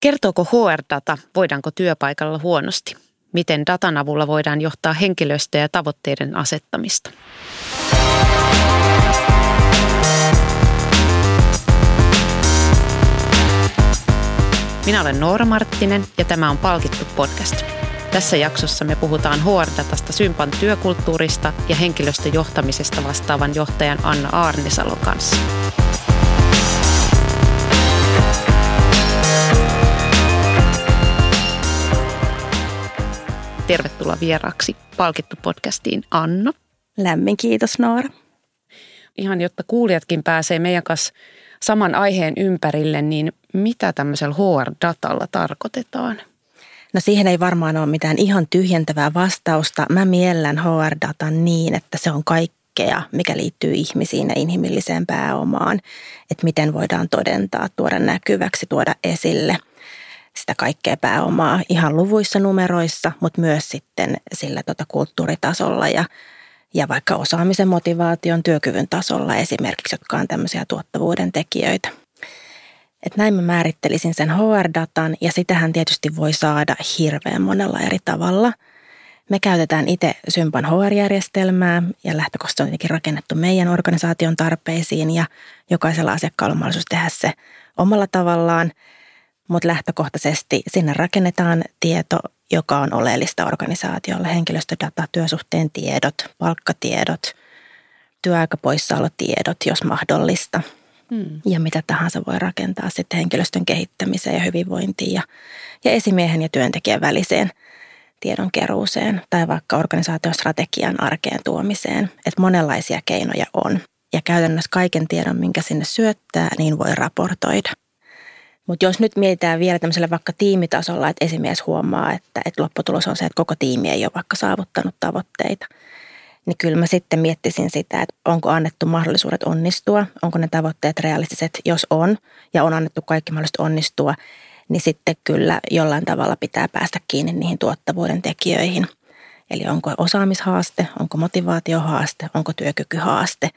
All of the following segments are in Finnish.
Kertooko HR-data, voidaanko työpaikalla huonosti? Miten datan avulla voidaan johtaa henkilöstöä ja tavoitteiden asettamista? Minä olen Noora Marttinen ja tämä on Palkittu podcast. Tässä jaksossa me puhutaan HR-datasta Sympan työkulttuurista ja henkilöstöjohtamisesta vastaavan johtajan Anna Aarnisalon kanssa. Tervetuloa vieraaksi Palkittu podcastiin Anna. Lämmin kiitos Noora. Ihan jotta kuulijatkin pääsee meidän kanssa saman aiheen ympärille, niin mitä tämmöisellä HR-datalla tarkoitetaan? No siihen ei varmaan ole mitään ihan tyhjentävää vastausta. Mä miellän HR-datan niin, että se on kaikkea, mikä liittyy ihmisiin ja inhimilliseen pääomaan. Että miten voidaan todentaa, tuoda näkyväksi, tuoda esille sitä kaikkea pääomaa ihan luvuissa, numeroissa, mutta myös sitten sillä tota kulttuuritasolla ja, ja vaikka osaamisen, motivaation, työkyvyn tasolla esimerkiksi, jotka on tämmöisiä tuottavuuden tekijöitä. Et näin mä määrittelisin sen HR-datan ja sitähän tietysti voi saada hirveän monella eri tavalla. Me käytetään itse Sympan HR-järjestelmää ja lähtökohtaisesti on tietenkin rakennettu meidän organisaation tarpeisiin ja jokaisella asiakkaalla on mahdollisuus tehdä se omalla tavallaan. Mutta lähtökohtaisesti sinne rakennetaan tieto, joka on oleellista organisaatiolle. Henkilöstödata, työsuhteen tiedot, palkkatiedot, työaikapoissaolotiedot, jos mahdollista – Hmm. Ja mitä tahansa voi rakentaa sitten henkilöstön kehittämiseen ja hyvinvointiin ja, ja esimiehen ja työntekijän väliseen tiedonkeruuseen tai vaikka organisaatiostrategian arkeen tuomiseen. Että monenlaisia keinoja on. Ja käytännössä kaiken tiedon, minkä sinne syöttää, niin voi raportoida. Mutta jos nyt mietitään vielä tämmöisellä vaikka tiimitasolla, että esimies huomaa, että, että lopputulos on se, että koko tiimi ei ole vaikka saavuttanut tavoitteita – niin kyllä mä sitten miettisin sitä, että onko annettu mahdollisuudet onnistua, onko ne tavoitteet realistiset, jos on, ja on annettu kaikki mahdollisuudet onnistua, niin sitten kyllä jollain tavalla pitää päästä kiinni niihin tuottavuuden tekijöihin. Eli onko osaamishaaste, onko motivaatiohaaste, onko työkykyhaaste.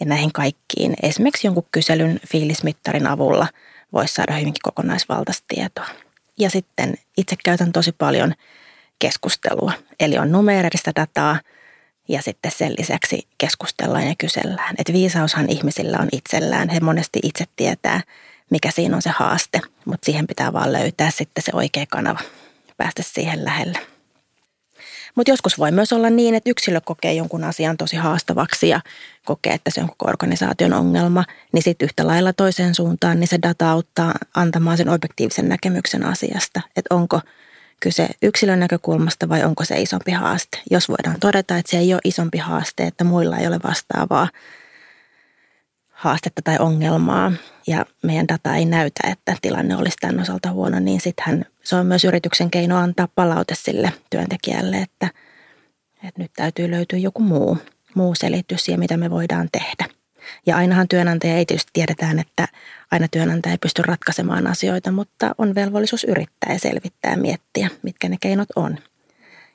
Ja näihin kaikkiin esimerkiksi jonkun kyselyn fiilismittarin avulla voisi saada hyvinkin kokonaisvaltaista tietoa. Ja sitten itse käytän tosi paljon keskustelua. Eli on numeerista dataa – ja sitten sen lisäksi keskustellaan ja kysellään. Että viisaushan ihmisillä on itsellään. He monesti itse tietää, mikä siinä on se haaste, mutta siihen pitää vaan löytää sitten se oikea kanava, päästä siihen lähelle. Mutta joskus voi myös olla niin, että yksilö kokee jonkun asian tosi haastavaksi ja kokee, että se on koko organisaation ongelma, niin sitten yhtä lailla toiseen suuntaan, niin se data auttaa antamaan sen objektiivisen näkemyksen asiasta, että onko – kyse yksilön näkökulmasta vai onko se isompi haaste. Jos voidaan todeta, että se ei ole isompi haaste, että muilla ei ole vastaavaa haastetta tai ongelmaa ja meidän data ei näytä, että tilanne olisi tämän osalta huono, niin sittenhän se on myös yrityksen keino antaa palaute sille työntekijälle, että, että nyt täytyy löytyä joku muu, muu selitys siihen, mitä me voidaan tehdä. Ja ainahan työnantaja ei tietysti tiedetään, että aina työnantaja ei pysty ratkaisemaan asioita, mutta on velvollisuus yrittää ja selvittää ja miettiä, mitkä ne keinot on.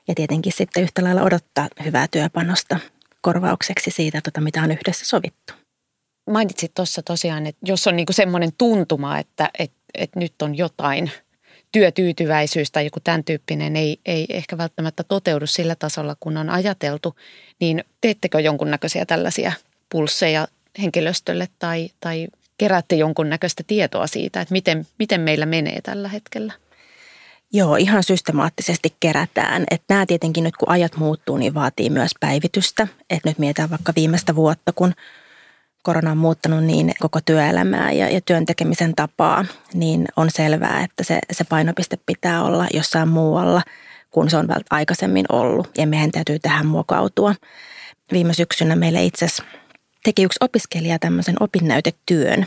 Ja tietenkin sitten yhtä lailla odottaa hyvää työpanosta korvaukseksi siitä, tota, mitä on yhdessä sovittu. Mainitsit tuossa tosiaan, että jos on niinku semmoinen tuntuma, että et, et nyt on jotain työtyytyväisyys tai joku tämän tyyppinen ei, ei ehkä välttämättä toteudu sillä tasolla, kun on ajateltu, niin teettekö jonkunnäköisiä tällaisia pulsseja henkilöstölle tai, tai keräätte jonkunnäköistä tietoa siitä, että miten, miten meillä menee tällä hetkellä? Joo, ihan systemaattisesti kerätään. Että nämä tietenkin nyt kun ajat muuttuu, niin vaatii myös päivitystä. Että nyt mietitään vaikka viimeistä vuotta, kun korona on muuttanut niin koko työelämää ja, ja työn tekemisen tapaa, niin on selvää, että se, se painopiste pitää olla jossain muualla, kun se on aikaisemmin ollut. Ja meidän täytyy tähän muokautua. Viime syksynä meille itse teki yksi opiskelija tämmöisen opinnäytetyön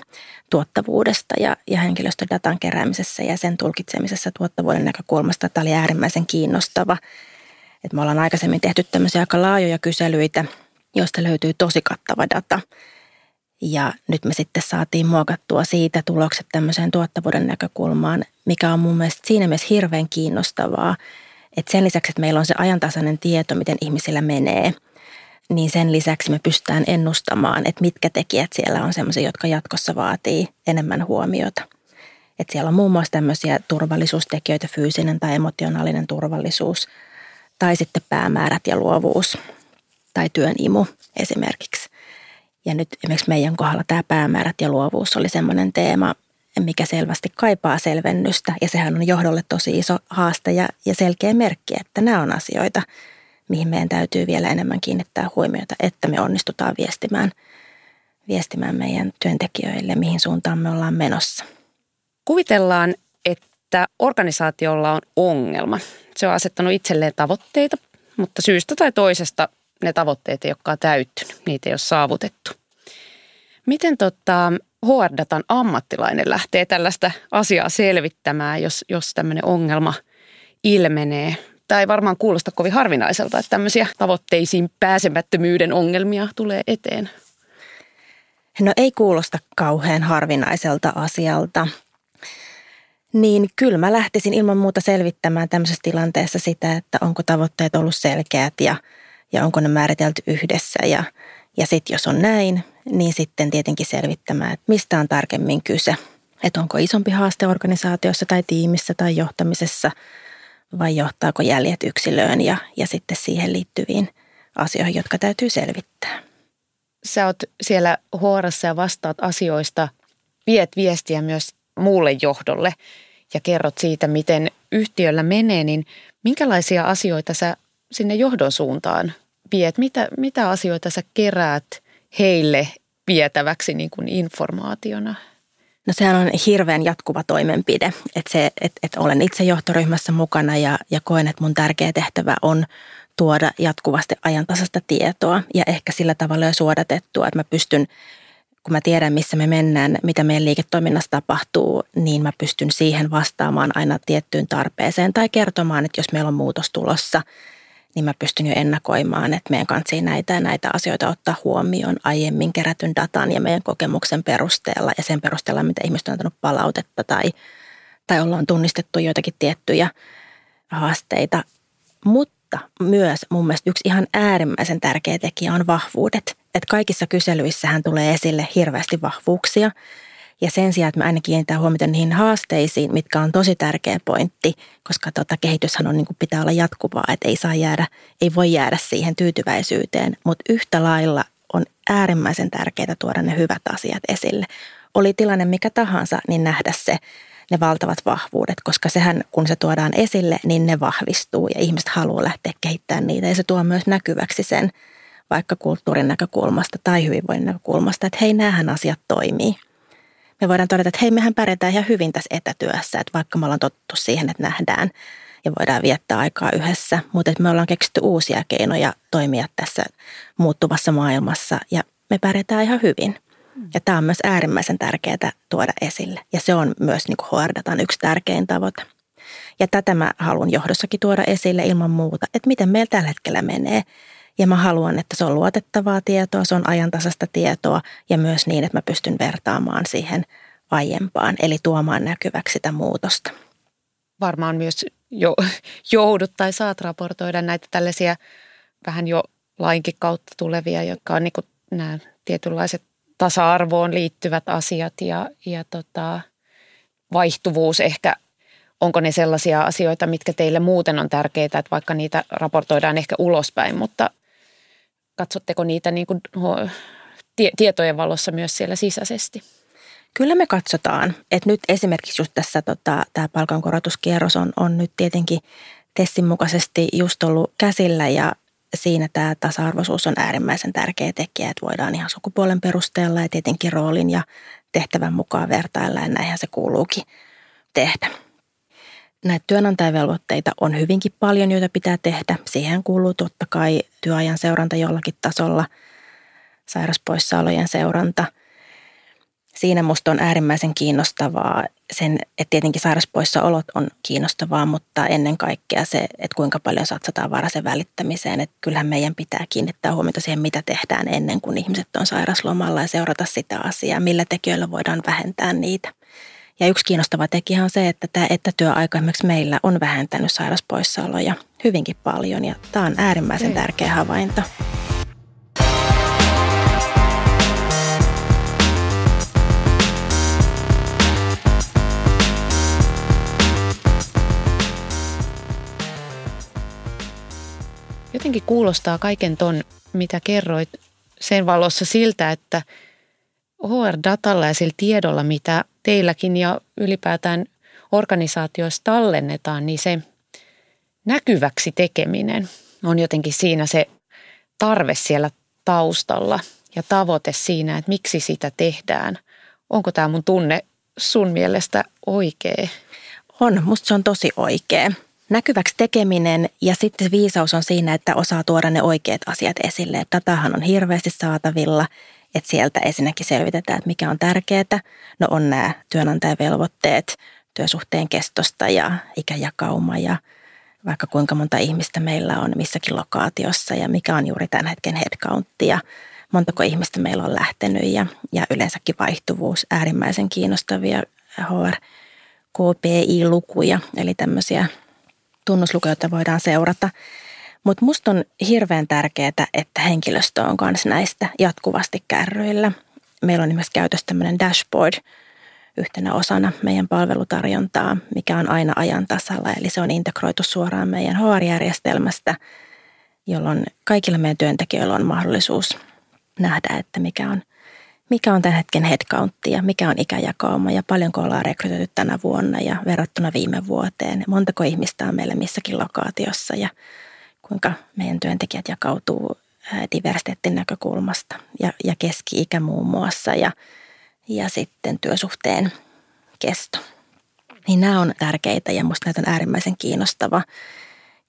tuottavuudesta ja, ja henkilöstödatan keräämisessä ja sen tulkitsemisessa tuottavuuden näkökulmasta. Tämä oli äärimmäisen kiinnostava. Et me ollaan aikaisemmin tehty tämmöisiä aika laajoja kyselyitä, joista löytyy tosi kattava data. Ja nyt me sitten saatiin muokattua siitä tulokset tämmöiseen tuottavuuden näkökulmaan, mikä on mun mielestä siinä mielessä hirveän kiinnostavaa, että sen lisäksi, että meillä on se ajantasainen tieto, miten ihmisillä menee – niin sen lisäksi me pystytään ennustamaan, että mitkä tekijät siellä on sellaisia, jotka jatkossa vaatii enemmän huomiota. Että siellä on muun muassa tämmöisiä turvallisuustekijöitä, fyysinen tai emotionaalinen turvallisuus, tai sitten päämäärät ja luovuus, tai työn imu esimerkiksi. Ja nyt esimerkiksi meidän kohdalla tämä päämäärät ja luovuus oli semmoinen teema, mikä selvästi kaipaa selvennystä. Ja sehän on johdolle tosi iso haaste ja, ja selkeä merkki, että nämä on asioita, mihin meidän täytyy vielä enemmän kiinnittää huomiota, että me onnistutaan viestimään, viestimään meidän työntekijöille, mihin suuntaan me ollaan menossa. Kuvitellaan, että organisaatiolla on ongelma. Se on asettanut itselleen tavoitteita, mutta syystä tai toisesta ne tavoitteet ei olekaan täyttynyt, niitä ei ole saavutettu. Miten tota, HR-datan ammattilainen lähtee tällaista asiaa selvittämään, jos, jos tämmöinen ongelma ilmenee? Tämä ei varmaan kuulosta kovin harvinaiselta, että tämmöisiä tavoitteisiin pääsemättömyyden ongelmia tulee eteen. No ei kuulosta kauhean harvinaiselta asialta. Niin kyllä mä lähtisin ilman muuta selvittämään tämmöisessä tilanteessa sitä, että onko tavoitteet ollut selkeät ja, ja onko ne määritelty yhdessä. Ja, ja sitten jos on näin, niin sitten tietenkin selvittämään, että mistä on tarkemmin kyse. Että onko isompi haaste organisaatiossa tai tiimissä tai johtamisessa vai johtaako jäljet yksilöön ja, ja sitten siihen liittyviin asioihin, jotka täytyy selvittää. Sä oot siellä huorassa ja vastaat asioista, viet viestiä myös muulle johdolle ja kerrot siitä, miten yhtiöllä menee, niin minkälaisia asioita sä sinne johdon suuntaan viet? Mitä, mitä asioita sä keräät heille vietäväksi niin kuin informaationa? No sehän on hirveän jatkuva toimenpide, että, se, että, että olen itse johtoryhmässä mukana ja, ja koen, että mun tärkeä tehtävä on tuoda jatkuvasti ajantasasta tietoa ja ehkä sillä tavalla jo suodatettua, että mä pystyn, kun mä tiedän missä me mennään, mitä meidän liiketoiminnassa tapahtuu, niin mä pystyn siihen vastaamaan aina tiettyyn tarpeeseen tai kertomaan, että jos meillä on muutos tulossa – niin mä pystyn jo ennakoimaan, että meidän kanssa näitä ja näitä asioita ottaa huomioon aiemmin kerätyn datan ja meidän kokemuksen perusteella ja sen perusteella, mitä ihmiset on antanut palautetta tai, tai ollaan tunnistettu joitakin tiettyjä haasteita. Mutta myös mun mielestä yksi ihan äärimmäisen tärkeä tekijä on vahvuudet. Että kaikissa kyselyissähän tulee esille hirveästi vahvuuksia – ja sen sijaan, että me aina kiinnitetään huomiota niihin haasteisiin, mitkä on tosi tärkeä pointti, koska tota, kehityshän on, niin kuin pitää olla jatkuvaa, että ei saa jäädä, ei voi jäädä siihen tyytyväisyyteen, mutta yhtä lailla on äärimmäisen tärkeää tuoda ne hyvät asiat esille. Oli tilanne mikä tahansa, niin nähdä se, ne valtavat vahvuudet, koska sehän kun se tuodaan esille, niin ne vahvistuu ja ihmiset haluaa lähteä kehittämään niitä ja se tuo myös näkyväksi sen vaikka kulttuurin näkökulmasta tai hyvinvoinnin näkökulmasta, että hei, näähän asiat toimii me voidaan todeta, että hei, mehän pärjätään ihan hyvin tässä etätyössä, että vaikka me ollaan tottu siihen, että nähdään ja voidaan viettää aikaa yhdessä, mutta että me ollaan keksitty uusia keinoja toimia tässä muuttuvassa maailmassa ja me pärjätään ihan hyvin. Ja tämä on myös äärimmäisen tärkeää tuoda esille ja se on myös niin kuin yksi tärkein tavoite. Ja tätä mä haluan johdossakin tuoda esille ilman muuta, että miten meillä tällä hetkellä menee ja mä haluan, että se on luotettavaa tietoa, se on ajantasasta tietoa ja myös niin, että mä pystyn vertaamaan siihen aiempaan, eli tuomaan näkyväksi sitä muutosta. Varmaan myös jo, joudut tai saat raportoida näitä tällaisia vähän jo lainkin kautta tulevia, jotka on niin nämä tietynlaiset tasa-arvoon liittyvät asiat ja, ja tota, vaihtuvuus ehkä onko ne sellaisia asioita, mitkä teille muuten on tärkeitä, että vaikka niitä raportoidaan ehkä ulospäin, mutta katsotteko niitä niin kuin tietojen valossa myös siellä sisäisesti? Kyllä me katsotaan. Että nyt esimerkiksi just tässä tota, tämä palkankorotuskierros on, on nyt tietenkin Tessin mukaisesti just ollut käsillä ja siinä tämä tasa-arvoisuus on äärimmäisen tärkeä tekijä, että voidaan ihan sukupuolen perusteella ja tietenkin roolin ja tehtävän mukaan vertailla ja näinhän se kuuluukin tehdä. Näitä työnantajavelvoitteita on hyvinkin paljon, joita pitää tehdä. Siihen kuuluu totta kai työajan seuranta jollakin tasolla, sairaspoissaolojen seuranta. Siinä musta on äärimmäisen kiinnostavaa sen, että tietenkin sairaspoissaolot on kiinnostavaa, mutta ennen kaikkea se, että kuinka paljon satsataan varasen välittämiseen. Että kyllähän meidän pitää kiinnittää huomiota siihen, mitä tehdään ennen kuin ihmiset on sairaslomalla ja seurata sitä asiaa, millä tekijöillä voidaan vähentää niitä. Ja yksi kiinnostava tekijä on se, että tämä etätyöaika esimerkiksi meillä on vähentänyt sairauspoissaoloja hyvinkin paljon ja tämä on äärimmäisen tärkeä havainto. Jotenkin kuulostaa kaiken ton, mitä kerroit, sen valossa siltä, että HR-datalla ja sillä tiedolla, mitä teilläkin ja ylipäätään organisaatioissa tallennetaan, niin se näkyväksi tekeminen on jotenkin siinä se tarve siellä taustalla ja tavoite siinä, että miksi sitä tehdään. Onko tämä mun tunne sun mielestä oikea? On, musta se on tosi oikea. Näkyväksi tekeminen ja sitten viisaus on siinä, että osaa tuoda ne oikeat asiat esille. Datahan on hirveästi saatavilla, että sieltä ensinnäkin selvitetään, että mikä on tärkeää. No on nämä työnantajavelvoitteet työsuhteen kestosta ja ikäjakauma ja vaikka kuinka monta ihmistä meillä on missäkin lokaatiossa ja mikä on juuri tämän hetken headcountti ja montako ihmistä meillä on lähtenyt ja, ja yleensäkin vaihtuvuus, äärimmäisen kiinnostavia HR KPI-lukuja, eli tämmöisiä tunnuslukuja, joita voidaan seurata. Mutta musta on hirveän tärkeää, että henkilöstö on myös näistä jatkuvasti kärryillä. Meillä on myös käytössä tämmöinen dashboard yhtenä osana meidän palvelutarjontaa, mikä on aina ajan tasalla. Eli se on integroitu suoraan meidän HR-järjestelmästä, jolloin kaikilla meidän työntekijöillä on mahdollisuus nähdä, että mikä on, mikä on tämän hetken headcountti ja mikä on ikäjakauma ja paljonko ollaan rekrytoitu tänä vuonna ja verrattuna viime vuoteen. Montako ihmistä on meillä missäkin lokaatiossa ja kuinka meidän työntekijät jakautuu diversiteetin näkökulmasta ja, ja keski-ikä muun muassa ja, ja sitten työsuhteen kesto. Niin nämä on tärkeitä ja minusta näitä on äärimmäisen kiinnostava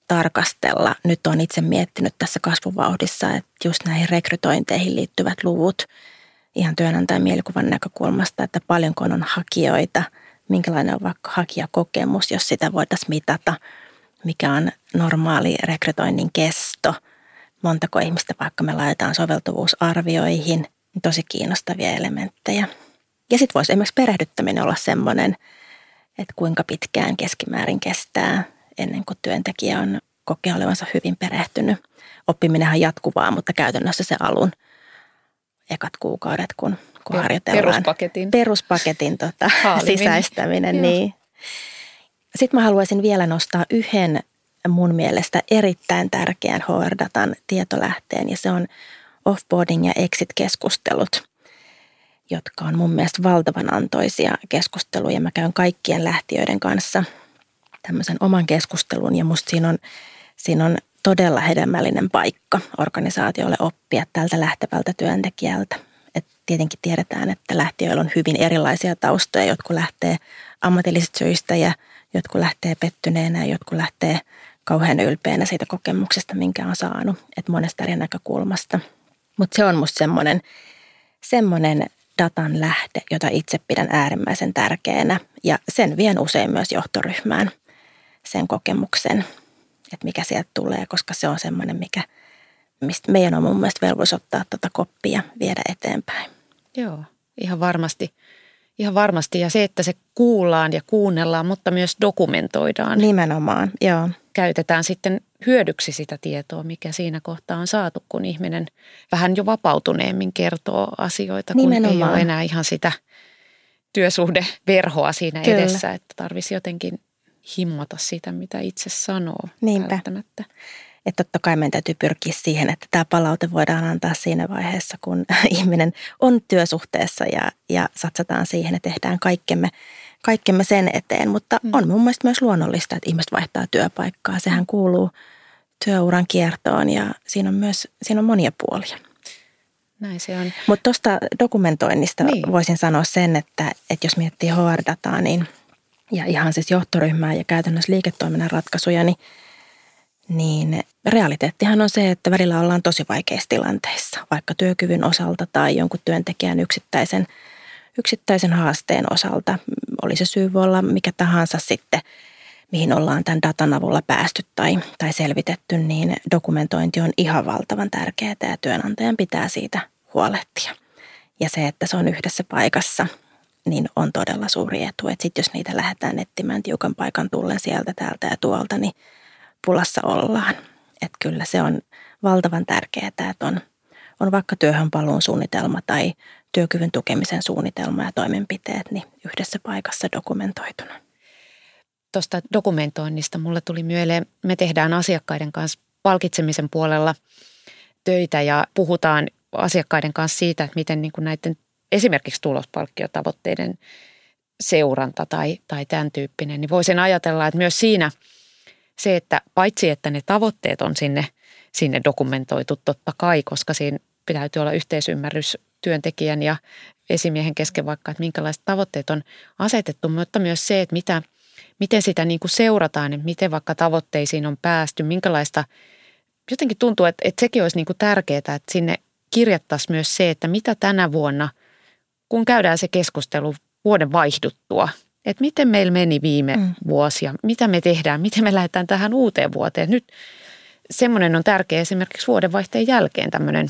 tarkastella. Nyt on itse miettinyt tässä kasvuvauhdissa, että just näihin rekrytointeihin liittyvät luvut ihan työnantajan mielikuvan näkökulmasta, että paljonko on hakijoita, minkälainen on vaikka hakijakokemus, jos sitä voitaisiin mitata, mikä on normaali rekrytoinnin kesto, montako ihmistä vaikka me laitetaan soveltuvuusarvioihin, niin tosi kiinnostavia elementtejä. Ja sitten voisi esimerkiksi perehdyttäminen olla semmoinen, että kuinka pitkään keskimäärin kestää ennen kuin työntekijä on kokee olevansa hyvin perehtynyt. Oppiminenhan on jatkuvaa, mutta käytännössä se alun ekat kuukaudet, kun, kun Per, harjoitellaan. Peruspaketin. Peruspaketin tota, sisäistäminen, niin. Sitten mä haluaisin vielä nostaa yhden mun mielestä erittäin tärkeän HR-datan tietolähteen, ja se on offboarding ja exit-keskustelut, jotka on mun mielestä valtavan antoisia keskusteluja. Mä käyn kaikkien lähtiöiden kanssa – tämmöisen oman keskustelun ja musta siinä on, siinä on todella hedelmällinen paikka organisaatiolle oppia tältä lähtevältä työntekijältä. Et tietenkin tiedetään, että lähtiöillä on hyvin erilaisia taustoja. Jotkut lähtee ammatillisista syistä ja jotkut lähtee pettyneenä ja jotkut lähtee kauhean ylpeänä siitä kokemuksesta, minkä on saanut. Että monesta eri näkökulmasta. Mutta se on musta semmoinen, semmoinen datan lähde, jota itse pidän äärimmäisen tärkeänä ja sen vien usein myös johtoryhmään sen kokemuksen, että mikä sieltä tulee, koska se on semmoinen, mikä, mistä meidän on mun mielestä velvollisuus ottaa tuota koppia viedä eteenpäin. Joo, ihan varmasti. Ihan varmasti. Ja se, että se kuullaan ja kuunnellaan, mutta myös dokumentoidaan. Nimenomaan, joo. Käytetään sitten hyödyksi sitä tietoa, mikä siinä kohtaa on saatu, kun ihminen vähän jo vapautuneemmin kertoo asioita, kun Nimenomaan. ei ole enää ihan sitä työsuhdeverhoa siinä Kyllä. edessä, että tarvisi jotenkin himmata sitä, mitä itse sanoo Niinpä. välttämättä. Että totta kai meidän täytyy pyrkiä siihen, että tämä palaute voidaan antaa siinä vaiheessa, kun ihminen on työsuhteessa ja, ja satsataan siihen, että tehdään kaikkemme, kaikkemme sen eteen. Mutta mm. on mun mielestä myös luonnollista, että ihmiset vaihtaa työpaikkaa. Sehän kuuluu työuran kiertoon ja siinä on myös siinä on monia puolia. Näin se on. Mutta tuosta dokumentoinnista niin. voisin sanoa sen, että, että jos miettii HR-dataa, niin – ja ihan siis johtoryhmää ja käytännössä liiketoiminnan ratkaisuja, niin, niin realiteettihan on se, että välillä ollaan tosi vaikeissa tilanteissa, vaikka työkyvyn osalta tai jonkun työntekijän yksittäisen, yksittäisen haasteen osalta. Oli se syy voi olla mikä tahansa sitten, mihin ollaan tämän datan avulla päästy tai, tai selvitetty, niin dokumentointi on ihan valtavan tärkeää ja työnantajan pitää siitä huolehtia. Ja se, että se on yhdessä paikassa – niin on todella suuri etu. Että sitten jos niitä lähdetään etsimään tiukan paikan tullen sieltä, täältä ja tuolta, niin pulassa ollaan. Että kyllä se on valtavan tärkeää, että on, on vaikka työhön paluun suunnitelma tai työkyvyn tukemisen suunnitelma ja toimenpiteet niin yhdessä paikassa dokumentoituna. Tuosta dokumentoinnista mulle tuli mieleen, me tehdään asiakkaiden kanssa palkitsemisen puolella töitä ja puhutaan asiakkaiden kanssa siitä, että miten niin kuin näiden esimerkiksi tulospalkkiotavoitteiden seuranta tai, tai tämän tyyppinen, niin voisin ajatella, että myös siinä se, että paitsi että ne tavoitteet on sinne, sinne dokumentoitu totta kai, koska siinä täytyy olla yhteisymmärrys työntekijän ja esimiehen kesken vaikka, että minkälaiset tavoitteet on asetettu, mutta myös se, että mitä, miten sitä niin kuin seurataan, että miten vaikka tavoitteisiin on päästy, minkälaista, jotenkin tuntuu, että, että sekin olisi niin kuin tärkeää, että sinne kirjattaisiin myös se, että mitä tänä vuonna, kun käydään se keskustelu vuoden vaihduttua, että miten meillä meni viime mm. vuosia, mitä me tehdään, miten me lähdetään tähän uuteen vuoteen. Nyt semmoinen on tärkeä esimerkiksi vuodenvaihteen jälkeen tämmöinen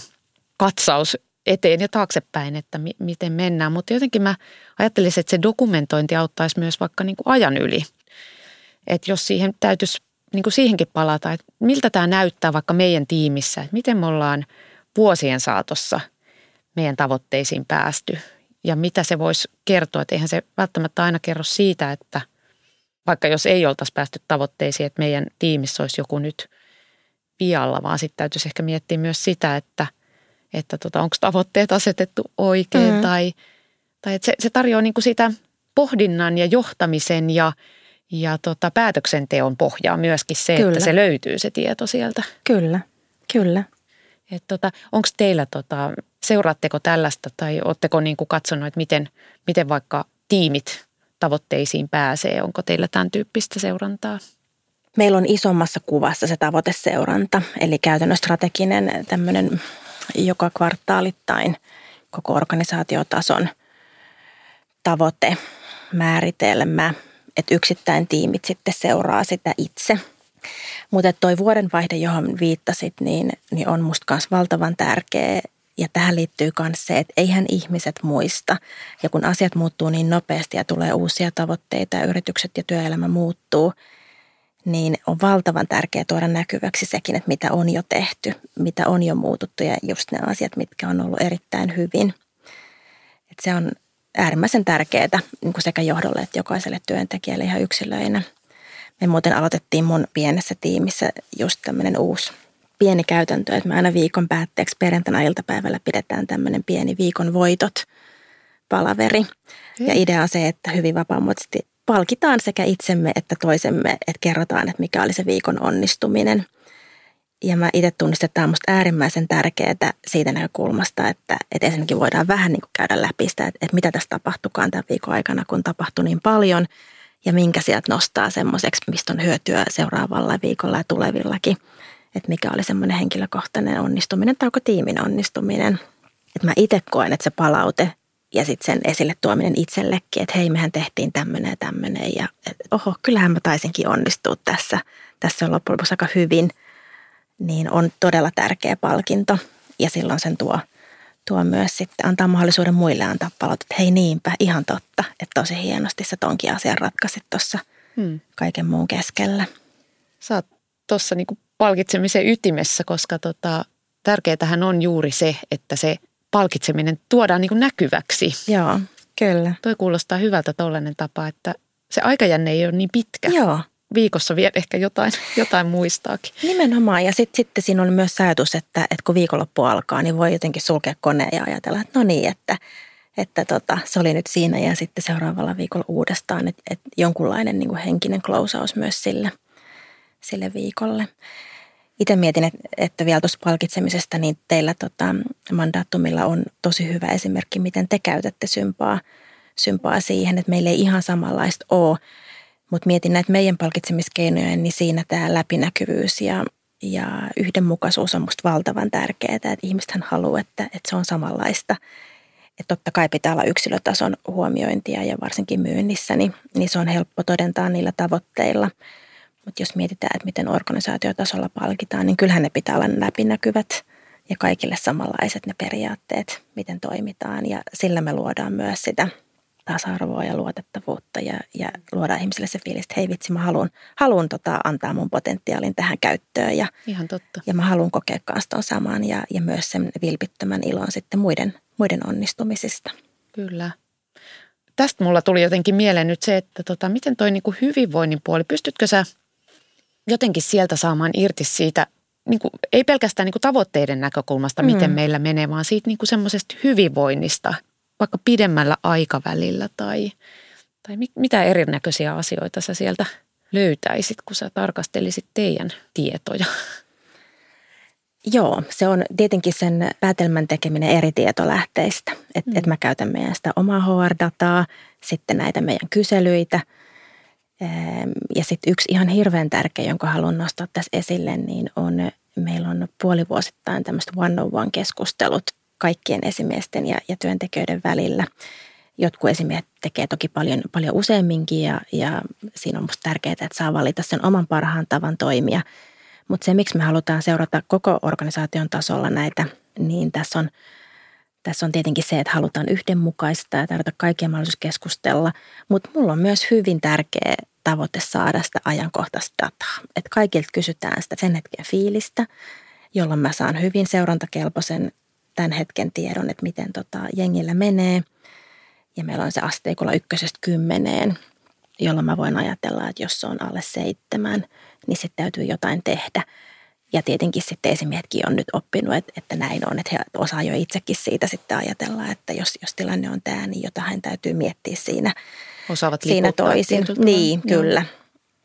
katsaus eteen ja taaksepäin, että mi- miten mennään. Mutta jotenkin mä ajattelisin, että se dokumentointi auttaisi myös vaikka niin kuin ajan yli. Että jos siihen täytyisi niin kuin siihenkin palata, että miltä tämä näyttää vaikka meidän tiimissä, että miten me ollaan vuosien saatossa meidän tavoitteisiin päästy ja mitä se voisi kertoa. Että eihän se välttämättä aina kerro siitä, että vaikka jos ei oltaisi päästy tavoitteisiin, että meidän tiimissä olisi joku nyt pialla, vaan sitten täytyisi ehkä miettiä myös sitä, että – että tota, onko tavoitteet asetettu oikein mm. tai, tai että se, se tarjoaa niin kuin sitä pohdinnan ja johtamisen ja, ja tota, päätöksenteon pohjaa myöskin se, kyllä. että se löytyy se tieto sieltä. Kyllä, kyllä. Tota, onko teillä, tota, seuraatteko tällaista tai oletteko niin kuin katsonut, että miten, miten vaikka tiimit tavoitteisiin pääsee? Onko teillä tämän tyyppistä seurantaa? Meillä on isommassa kuvassa se tavoiteseuranta, eli käytännön strateginen tämmöinen joka kvartaalittain koko organisaatiotason tavoite, määritelmä, että yksittäin tiimit sitten seuraa sitä itse. Mutta toi vuodenvaihde, johon viittasit, niin, niin on musta myös valtavan tärkeä. Ja tähän liittyy myös se, että eihän ihmiset muista. Ja kun asiat muuttuu niin nopeasti ja tulee uusia tavoitteita ja yritykset ja työelämä muuttuu – niin on valtavan tärkeää tuoda näkyväksi sekin, että mitä on jo tehty, mitä on jo muututtu ja just ne asiat, mitkä on ollut erittäin hyvin. Et se on äärimmäisen tärkeää niin kuin sekä johdolle että jokaiselle työntekijälle ihan yksilöinä. Me muuten aloitettiin mun pienessä tiimissä just tämmöinen uusi pieni käytäntö, että me aina viikon päätteeksi perjantaina iltapäivällä pidetään tämmöinen pieni viikon voitot palaveri. Ja idea on se, että hyvin vapaamuotoisesti palkitaan sekä itsemme että toisemme, että kerrotaan, että mikä oli se viikon onnistuminen. Ja mä itse tunnistan, että tämä on musta äärimmäisen tärkeää siitä näkökulmasta, että, että ensinnäkin voidaan vähän niin kuin käydä läpi sitä, että, että mitä tässä tapahtukaan tämän viikon aikana, kun tapahtui niin paljon ja minkä sieltä nostaa semmoiseksi, mistä on hyötyä seuraavalla viikolla ja tulevillakin. Että mikä oli semmoinen henkilökohtainen onnistuminen tai onko tiimin onnistuminen. Että mä itse koen, että se palaute ja sitten sen esille tuominen itsellekin, että hei, mehän tehtiin tämmöinen ja tämmöinen ja et, oho, kyllähän mä taisinkin onnistua tässä. Tässä on loppujen lopuksi aika hyvin, niin on todella tärkeä palkinto ja silloin sen tuo, tuo myös sitten antaa mahdollisuuden muille antaa palautetta, että hei niinpä, ihan totta, että tosi hienosti sä tonkin asian ratkaisit tuossa hmm. kaiken muun keskellä. Sä oot tuossa niinku palkitsemisen ytimessä, koska tota, tärkeätähän on juuri se, että se palkitseminen tuodaan niin kuin näkyväksi. Joo, kyllä. Toi kuulostaa hyvältä tollainen tapa, että se aikajänne ei ole niin pitkä. Joo. Viikossa vielä ehkä jotain, jotain muistaakin. Nimenomaan. Ja sitten sit siinä oli myös ajatus, että, että kun viikonloppu alkaa, niin voi jotenkin sulkea koneen ja ajatella, että no niin, että, että tota, se oli nyt siinä ja sitten seuraavalla viikolla uudestaan. Että, että jonkunlainen niin kuin henkinen klousaus myös sille, sille viikolle itse mietin, että, että vielä tuossa palkitsemisesta, niin teillä tota, mandaattumilla on tosi hyvä esimerkki, miten te käytätte sympaa, sympaa siihen, että meillä ei ihan samanlaista ole. Mutta mietin näitä meidän palkitsemiskeinoja, niin siinä tämä läpinäkyvyys ja, ja yhdenmukaisuus on musta valtavan tärkeää, että ihmisethän haluaa, että, että se on samanlaista. Että totta kai pitää olla yksilötason huomiointia ja varsinkin myynnissä, niin, niin se on helppo todentaa niillä tavoitteilla – mutta jos mietitään, että miten organisaatiotasolla palkitaan, niin kyllähän ne pitää olla läpinäkyvät ja kaikille samanlaiset ne periaatteet, miten toimitaan. Ja sillä me luodaan myös sitä tasa-arvoa ja luotettavuutta ja, ja luodaan ihmisille se fiilis, että hei vitsi, mä haluan, haluan tota, antaa mun potentiaalin tähän käyttöön. Ja, Ihan totta. Ja mä haluan kokea kanssa ton saman ja, ja myös sen vilpittömän ilon sitten muiden, muiden onnistumisista. Kyllä. Tästä mulla tuli jotenkin mieleen nyt se, että tota, miten toi niinku hyvinvoinnin puoli, pystytkö sä jotenkin sieltä saamaan irti siitä niin kuin, ei pelkästään niin kuin tavoitteiden näkökulmasta, miten mm. meillä menee, vaan siitä niin kuin semmoisesta hyvinvoinnista, vaikka pidemmällä aikavälillä tai, tai mit, mitä erinäköisiä asioita sä sieltä löytäisit, kun sä tarkastelisit teidän tietoja? Joo, se on tietenkin sen päätelmän tekeminen eri tietolähteistä. Että mm. et mä käytän meidän sitä omaa HR-dataa, sitten näitä meidän kyselyitä. Ja sitten yksi ihan hirveän tärkeä, jonka haluan nostaa tässä esille, niin on, meillä on puolivuosittain tämmöiset one-on-one-keskustelut kaikkien esimiesten ja, ja työntekijöiden välillä. Jotkut esimiehet tekee toki paljon, paljon useamminkin ja, ja siinä on musta tärkeää, että saa valita sen oman parhaan tavan toimia – mutta se, miksi me halutaan seurata koko organisaation tasolla näitä, niin tässä on, tässä on tietenkin se, että halutaan yhdenmukaista ja tarjota kaikkia mahdollisuus keskustella. Mutta mulla on myös hyvin tärkeä tavoite saada sitä ajankohtaista dataa. Että kaikilta kysytään sitä sen hetken fiilistä, jolloin mä saan hyvin seurantakelpoisen tämän hetken tiedon, että miten tota jengillä menee. Ja meillä on se asteikolla ykkösestä kymmeneen, jolloin mä voin ajatella, että jos se on alle seitsemän – niin sitten täytyy jotain tehdä. Ja tietenkin sitten esimiehetkin on nyt oppinut, että, että näin on, että he osaa jo itsekin siitä sitten ajatella, että jos, jos tilanne on tämä, niin jotain täytyy miettiä siinä, Osaavat siinä toisin. Niin, kyllä.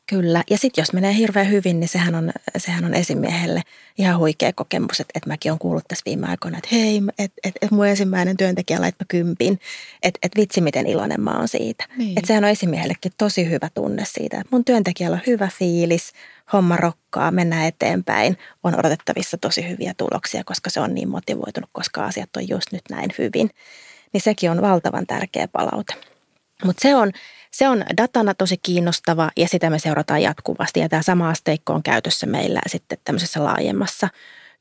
Kyllä. Ja sitten jos menee hirveän hyvin, niin sehän on, sehän on esimiehelle ihan huikea kokemus. Että, että mäkin olen kuullut tässä viime aikoina, että hei, että et, et mun ensimmäinen työntekijä laittoi kympin. Että et vitsi, miten iloinen mä oon siitä. Niin. Että sehän on esimiehellekin tosi hyvä tunne siitä. Että mun työntekijällä on hyvä fiilis, homma rokkaa, mennään eteenpäin. On odotettavissa tosi hyviä tuloksia, koska se on niin motivoitunut, koska asiat on just nyt näin hyvin. Niin sekin on valtavan tärkeä palaute. Mutta se on, se on datana tosi kiinnostava ja sitä me seurataan jatkuvasti. Ja tämä sama asteikko on käytössä meillä sitten tämmöisessä laajemmassa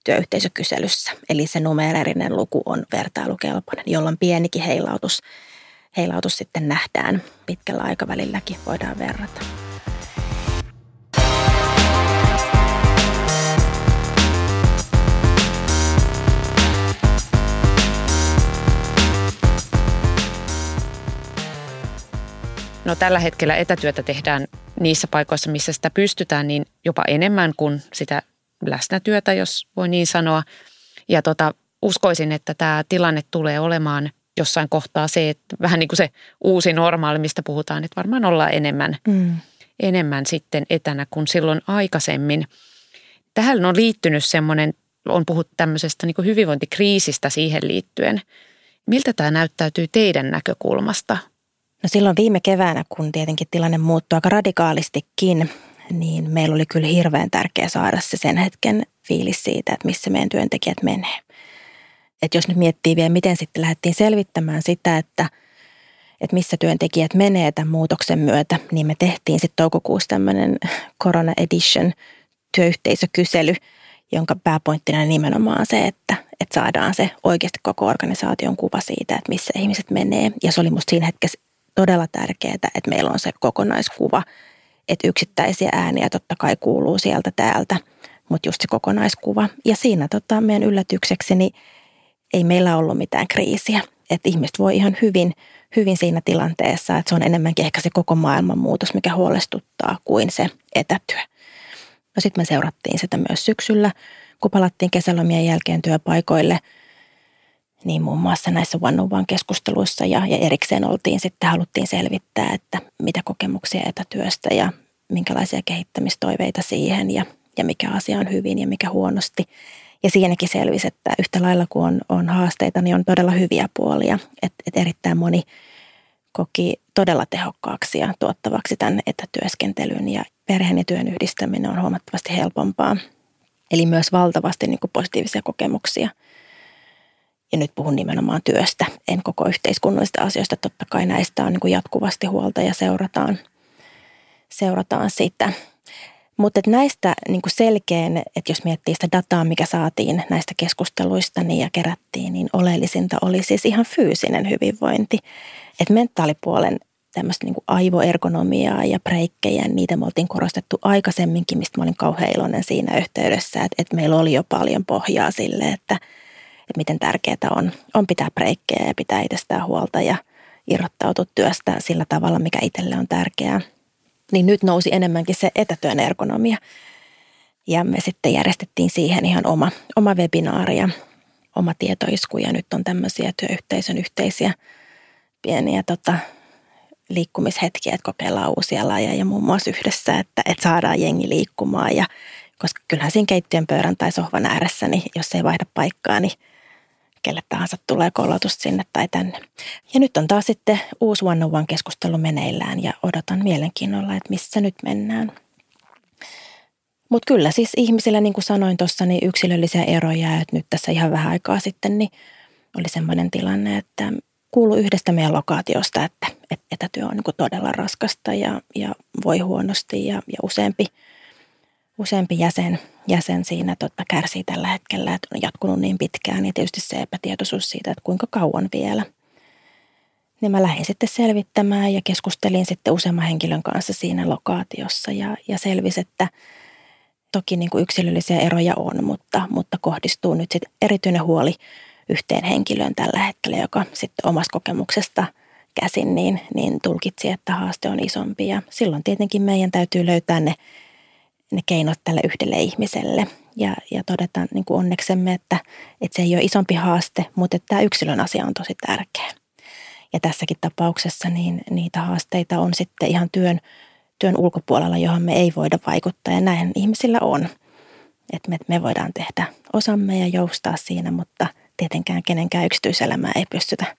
työyhteisökyselyssä. Eli se numeerinen luku on vertailukelpoinen, jolloin pienikin heilautus, heilautus sitten nähdään pitkällä aikavälilläkin, voidaan verrata. No tällä hetkellä etätyötä tehdään niissä paikoissa, missä sitä pystytään, niin jopa enemmän kuin sitä läsnätyötä, jos voi niin sanoa. Ja tota, uskoisin, että tämä tilanne tulee olemaan jossain kohtaa se, että vähän niin kuin se uusi normaali, mistä puhutaan, että varmaan ollaan enemmän, mm. enemmän sitten etänä kuin silloin aikaisemmin. Tähän on liittynyt semmoinen, on puhuttu tämmöisestä niin hyvinvointikriisistä siihen liittyen. Miltä tämä näyttäytyy teidän näkökulmasta? No silloin viime keväänä, kun tietenkin tilanne muuttui aika radikaalistikin, niin meillä oli kyllä hirveän tärkeää saada se sen hetken fiilis siitä, että missä meidän työntekijät menee. Et jos nyt miettii vielä, miten sitten lähdettiin selvittämään sitä, että, että missä työntekijät menee tämän muutoksen myötä, niin me tehtiin sitten toukokuussa tämmöinen Corona Edition työyhteisökysely, jonka pääpointtina nimenomaan se, että, että saadaan se oikeasti koko organisaation kuva siitä, että missä ihmiset menee. Ja se oli musta siinä hetkessä todella tärkeää, että meillä on se kokonaiskuva, että yksittäisiä ääniä totta kai kuuluu sieltä täältä, mutta just se kokonaiskuva. Ja siinä tota, meidän yllätyksekseni ei meillä ollut mitään kriisiä. Että ihmiset voi ihan hyvin, hyvin siinä tilanteessa, että se on enemmänkin ehkä se koko maailman muutos, mikä huolestuttaa kuin se etätyö. No sitten me seurattiin sitä myös syksyllä, kun palattiin kesälomien jälkeen työpaikoille – niin muun muassa näissä one keskusteluissa ja, ja erikseen oltiin sitten, haluttiin selvittää, että mitä kokemuksia etätyöstä ja minkälaisia kehittämistoiveita siihen ja, ja mikä asia on hyvin ja mikä huonosti. Ja siinäkin selvisi, että yhtä lailla kuin on, on haasteita, niin on todella hyviä puolia. Että et erittäin moni koki todella tehokkaaksi ja tuottavaksi tämän etätyöskentelyn ja perheen ja työn yhdistäminen on huomattavasti helpompaa. Eli myös valtavasti niin positiivisia kokemuksia – ja nyt puhun nimenomaan työstä, en koko yhteiskunnallisista asioista. Totta kai näistä on niin jatkuvasti huolta ja seurataan, seurataan sitä. Mutta näistä niin kuin selkeän, että jos miettii sitä dataa, mikä saatiin näistä keskusteluista niin ja kerättiin, niin oleellisinta oli siis ihan fyysinen hyvinvointi. Että mentaalipuolen tämmöistä niin aivoergonomiaa ja breikkejä, niitä me oltiin korostettu aikaisemminkin, mistä mä olin kauhean iloinen siinä yhteydessä, että, että meillä oli jo paljon pohjaa sille, että – että miten tärkeää on, on pitää breikkejä ja pitää itsestään huolta ja irrottautua työstä sillä tavalla, mikä itselle on tärkeää. Niin nyt nousi enemmänkin se etätyön ergonomia. Ja me sitten järjestettiin siihen ihan oma, oma webinaari ja oma tietoisku. Ja nyt on tämmöisiä työyhteisön yhteisiä pieniä tota, liikkumishetkiä, että kokeillaan uusia lajeja muun muassa yhdessä, että, että saadaan jengi liikkumaan. Ja, koska kyllähän siinä keittiön pöydän tai sohvan ääressä, niin jos ei vaihda paikkaa, niin kelle tahansa tulee kollotus sinne tai tänne. Ja nyt on taas sitten uusi One on keskustelu meneillään ja odotan mielenkiinnolla, että missä nyt mennään. Mutta kyllä siis ihmisillä, niin kuin sanoin tuossa, niin yksilöllisiä eroja. Että nyt tässä ihan vähän aikaa sitten niin oli semmoinen tilanne, että kuulu yhdestä meidän lokaatiosta, että, että etätyö on niin todella raskasta ja, ja voi huonosti ja, ja useampi, useampi jäsen, jäsen siinä tota, kärsii tällä hetkellä, että on jatkunut niin pitkään ja tietysti se epätietoisuus siitä, että kuinka kauan vielä. Niin mä lähdin sitten selvittämään ja keskustelin sitten useamman henkilön kanssa siinä lokaatiossa ja, ja selvisi, että toki niin kuin yksilöllisiä eroja on, mutta, mutta kohdistuu nyt sitten erityinen huoli yhteen henkilöön tällä hetkellä, joka sitten omasta kokemuksesta käsin niin, niin tulkitsi, että haaste on isompi. Ja silloin tietenkin meidän täytyy löytää ne, ne keinot tälle yhdelle ihmiselle. Ja, ja todetaan niin kuin onneksemme, että, että se ei ole isompi haaste, mutta että tämä yksilön asia on tosi tärkeä. Ja tässäkin tapauksessa niin niitä haasteita on sitten ihan työn, työn ulkopuolella, johon me ei voida vaikuttaa. Ja näin ihmisillä on. Että me, me voidaan tehdä osamme ja joustaa siinä, mutta – tietenkään kenenkään yksityiselämää ei pystytä,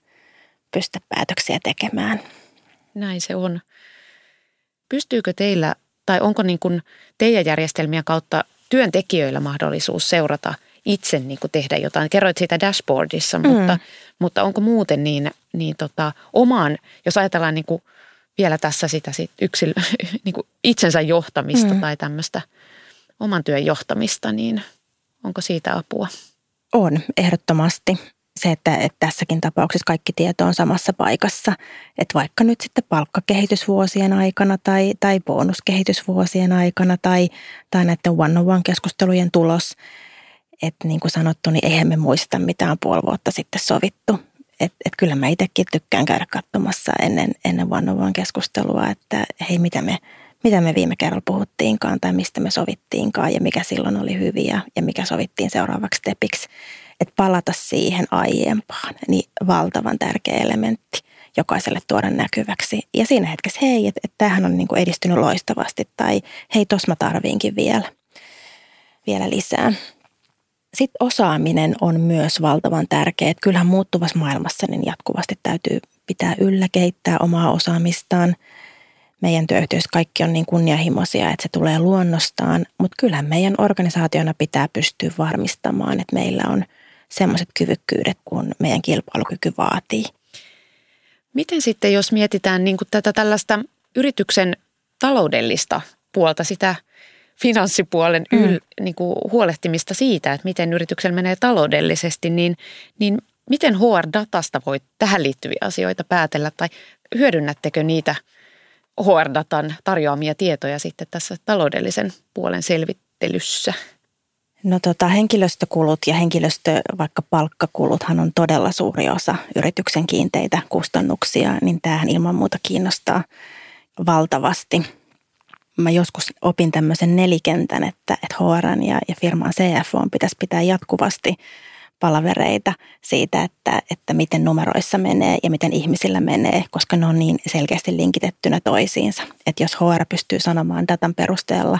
pystytä päätöksiä tekemään. Näin se on. Pystyykö teillä tai onko niin kuin teidän järjestelmien kautta työntekijöillä mahdollisuus seurata itse niin kuin tehdä jotain? Kerroit siitä dashboardissa, mm. mutta, mutta onko muuten niin, niin tota, omaan, jos ajatellaan niin kuin vielä tässä sitä sit yksil, niin kuin itsensä johtamista mm. tai tämmöistä oman työn johtamista, niin onko siitä apua? On, ehdottomasti. Se, että, että tässäkin tapauksessa kaikki tieto on samassa paikassa. Että vaikka nyt sitten palkkakehitysvuosien aikana tai, tai bonuskehitysvuosien aikana tai, tai näiden one-on-one-keskustelujen tulos, että niin kuin sanottu, niin eihän me muista mitään puoli vuotta sitten sovittu. Että et kyllä mä itsekin tykkään käydä katsomassa ennen, ennen one-on-one-keskustelua, että hei, mitä me, mitä me viime kerralla puhuttiinkaan tai mistä me sovittiinkaan ja mikä silloin oli hyviä ja mikä sovittiin seuraavaksi stepiksi. Että palata siihen aiempaan, niin valtavan tärkeä elementti jokaiselle tuoda näkyväksi. Ja siinä hetkessä, hei, että et tämähän on niinku edistynyt loistavasti tai hei, tos mä tarviinkin vielä, vielä lisää. Sitten osaaminen on myös valtavan tärkeä. Että kyllähän muuttuvassa maailmassa niin jatkuvasti täytyy pitää yllä, kehittää omaa osaamistaan – meidän työyhteisössä kaikki on niin kunnianhimoisia, että se tulee luonnostaan, mutta kyllähän meidän organisaationa pitää pystyä varmistamaan, että meillä on semmoiset kyvykkyydet, kun meidän kilpailukyky vaatii. Miten sitten, jos mietitään niin kuin tätä tällaista yrityksen taloudellista puolta, sitä finanssipuolen mm. yl, niin kuin huolehtimista siitä, että miten yrityksen menee taloudellisesti, niin, niin miten HR-datasta voi tähän liittyviä asioita päätellä tai hyödynnättekö niitä – HR-datan tarjoamia tietoja sitten tässä taloudellisen puolen selvittelyssä? No tota, henkilöstökulut ja henkilöstö, vaikka palkkakuluthan on todella suuri osa yrityksen kiinteitä kustannuksia, niin tämähän ilman muuta kiinnostaa valtavasti. Mä joskus opin tämmöisen nelikentän, että, että HR ja, ja firman CFO pitäisi pitää jatkuvasti palavereita siitä, että, että miten numeroissa menee ja miten ihmisillä menee, koska ne on niin selkeästi linkitettynä toisiinsa. Että jos HR pystyy sanomaan datan perusteella,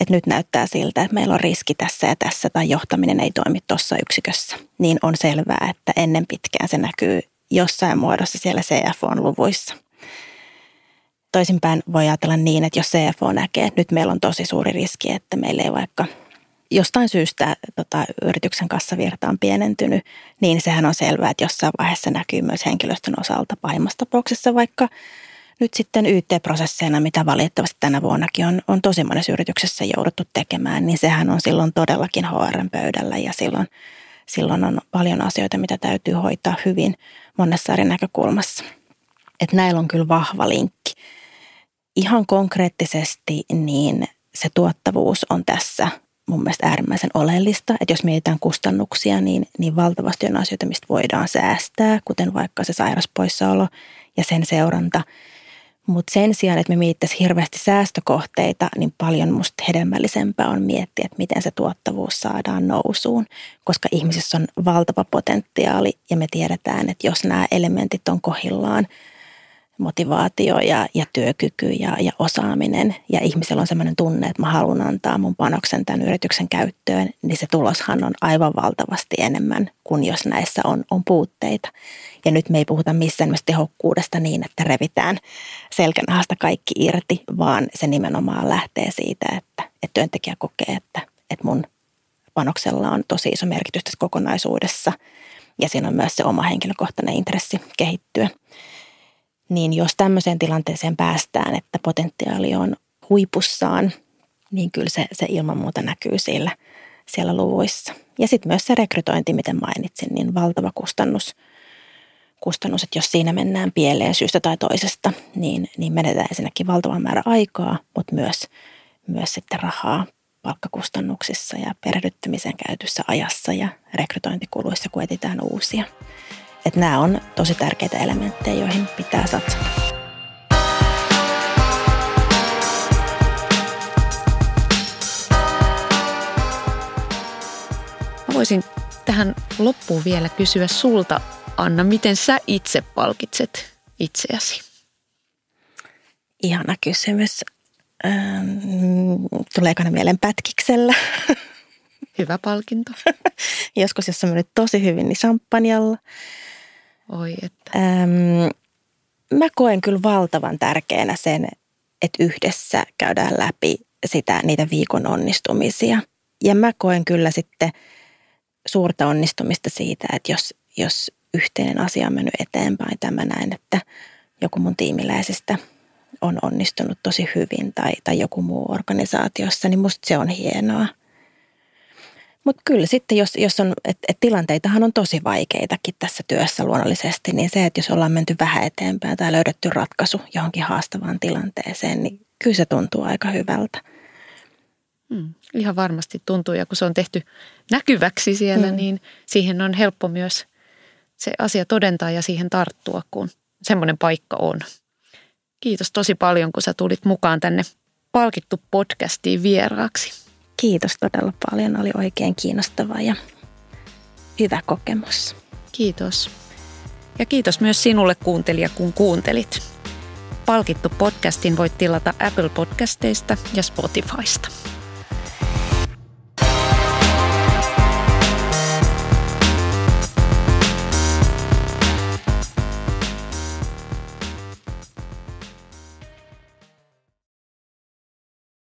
että nyt näyttää siltä, että meillä on riski tässä ja tässä tai johtaminen ei toimi tuossa yksikössä, niin on selvää, että ennen pitkään se näkyy jossain muodossa siellä CFO-luvuissa. Toisinpäin voi ajatella niin, että jos CFO näkee, että nyt meillä on tosi suuri riski, että meillä ei vaikka – jostain syystä tota, yrityksen kassavirta on pienentynyt, niin sehän on selvää, että jossain vaiheessa näkyy myös henkilöstön osalta pahimmassa tapauksessa vaikka nyt sitten YT-prosesseina, mitä valitettavasti tänä vuonnakin on, on tosi monessa yrityksessä jouduttu tekemään, niin sehän on silloin todellakin HRn pöydällä ja silloin, silloin on paljon asioita, mitä täytyy hoitaa hyvin monessa eri näkökulmassa. Että näillä on kyllä vahva linkki. Ihan konkreettisesti niin se tuottavuus on tässä mun mielestä äärimmäisen oleellista, että jos mietitään kustannuksia, niin, niin valtavasti on asioita, mistä voidaan säästää, kuten vaikka se sairaspoissaolo ja sen seuranta. Mutta sen sijaan, että me mietittäisiin hirveästi säästökohteita, niin paljon musta hedelmällisempää on miettiä, että miten se tuottavuus saadaan nousuun, koska ihmisissä on valtava potentiaali ja me tiedetään, että jos nämä elementit on kohillaan, motivaatio ja, ja työkyky ja, ja osaaminen. Ja ihmisellä on sellainen tunne, että mä haluan antaa mun panoksen tämän yrityksen käyttöön, niin se tuloshan on aivan valtavasti enemmän kuin jos näissä on, on puutteita. Ja nyt me ei puhuta missään myös tehokkuudesta niin, että revitään selkänahasta kaikki irti, vaan se nimenomaan lähtee siitä, että, että työntekijä kokee, että, että mun panoksella on tosi iso merkitys tässä kokonaisuudessa. Ja siinä on myös se oma henkilökohtainen intressi kehittyä niin jos tämmöiseen tilanteeseen päästään, että potentiaali on huipussaan, niin kyllä se, se ilman muuta näkyy siellä, siellä luvuissa. Ja sitten myös se rekrytointi, miten mainitsin, niin valtava kustannus, kustannus, että jos siinä mennään pieleen syystä tai toisesta, niin, niin menetään ensinnäkin valtavan määrä aikaa, mutta myös, myös sitten rahaa palkkakustannuksissa ja perehdyttämisen käytössä ajassa ja rekrytointikuluissa, kun etsitään uusia. Että nämä on tosi tärkeitä elementtejä, joihin pitää satsata. Mä voisin tähän loppuun vielä kysyä sulta, Anna, miten sä itse palkitset itseäsi? Ihana kysymys. Ähm, tuleeko ne mieleen pätkiksellä? Hyvä palkinto. Joskus, jos on mennyt tosi hyvin, niin champanjalla. Oi että. Öm, mä koen kyllä valtavan tärkeänä sen, että yhdessä käydään läpi sitä, niitä viikon onnistumisia. Ja mä koen kyllä sitten suurta onnistumista siitä, että jos, jos yhteinen asia on mennyt eteenpäin, tämä näin, että joku mun tiimiläisistä on onnistunut tosi hyvin tai, tai joku muu organisaatiossa, niin musta se on hienoa – mutta kyllä sitten, jos, jos on, että et tilanteitahan on tosi vaikeitakin tässä työssä luonnollisesti, niin se, että jos ollaan menty vähän eteenpäin tai löydetty ratkaisu johonkin haastavaan tilanteeseen, niin kyllä se tuntuu aika hyvältä. Hmm, ihan varmasti tuntuu, ja kun se on tehty näkyväksi siellä, hmm. niin siihen on helppo myös se asia todentaa ja siihen tarttua, kun semmoinen paikka on. Kiitos tosi paljon, kun sä tulit mukaan tänne palkittu podcastiin vieraaksi. Kiitos todella paljon. Oli oikein kiinnostava ja hyvä kokemus. Kiitos. Ja kiitos myös sinulle kuuntelija, kun kuuntelit. Palkittu podcastin voit tilata Apple Podcasteista ja Spotifysta.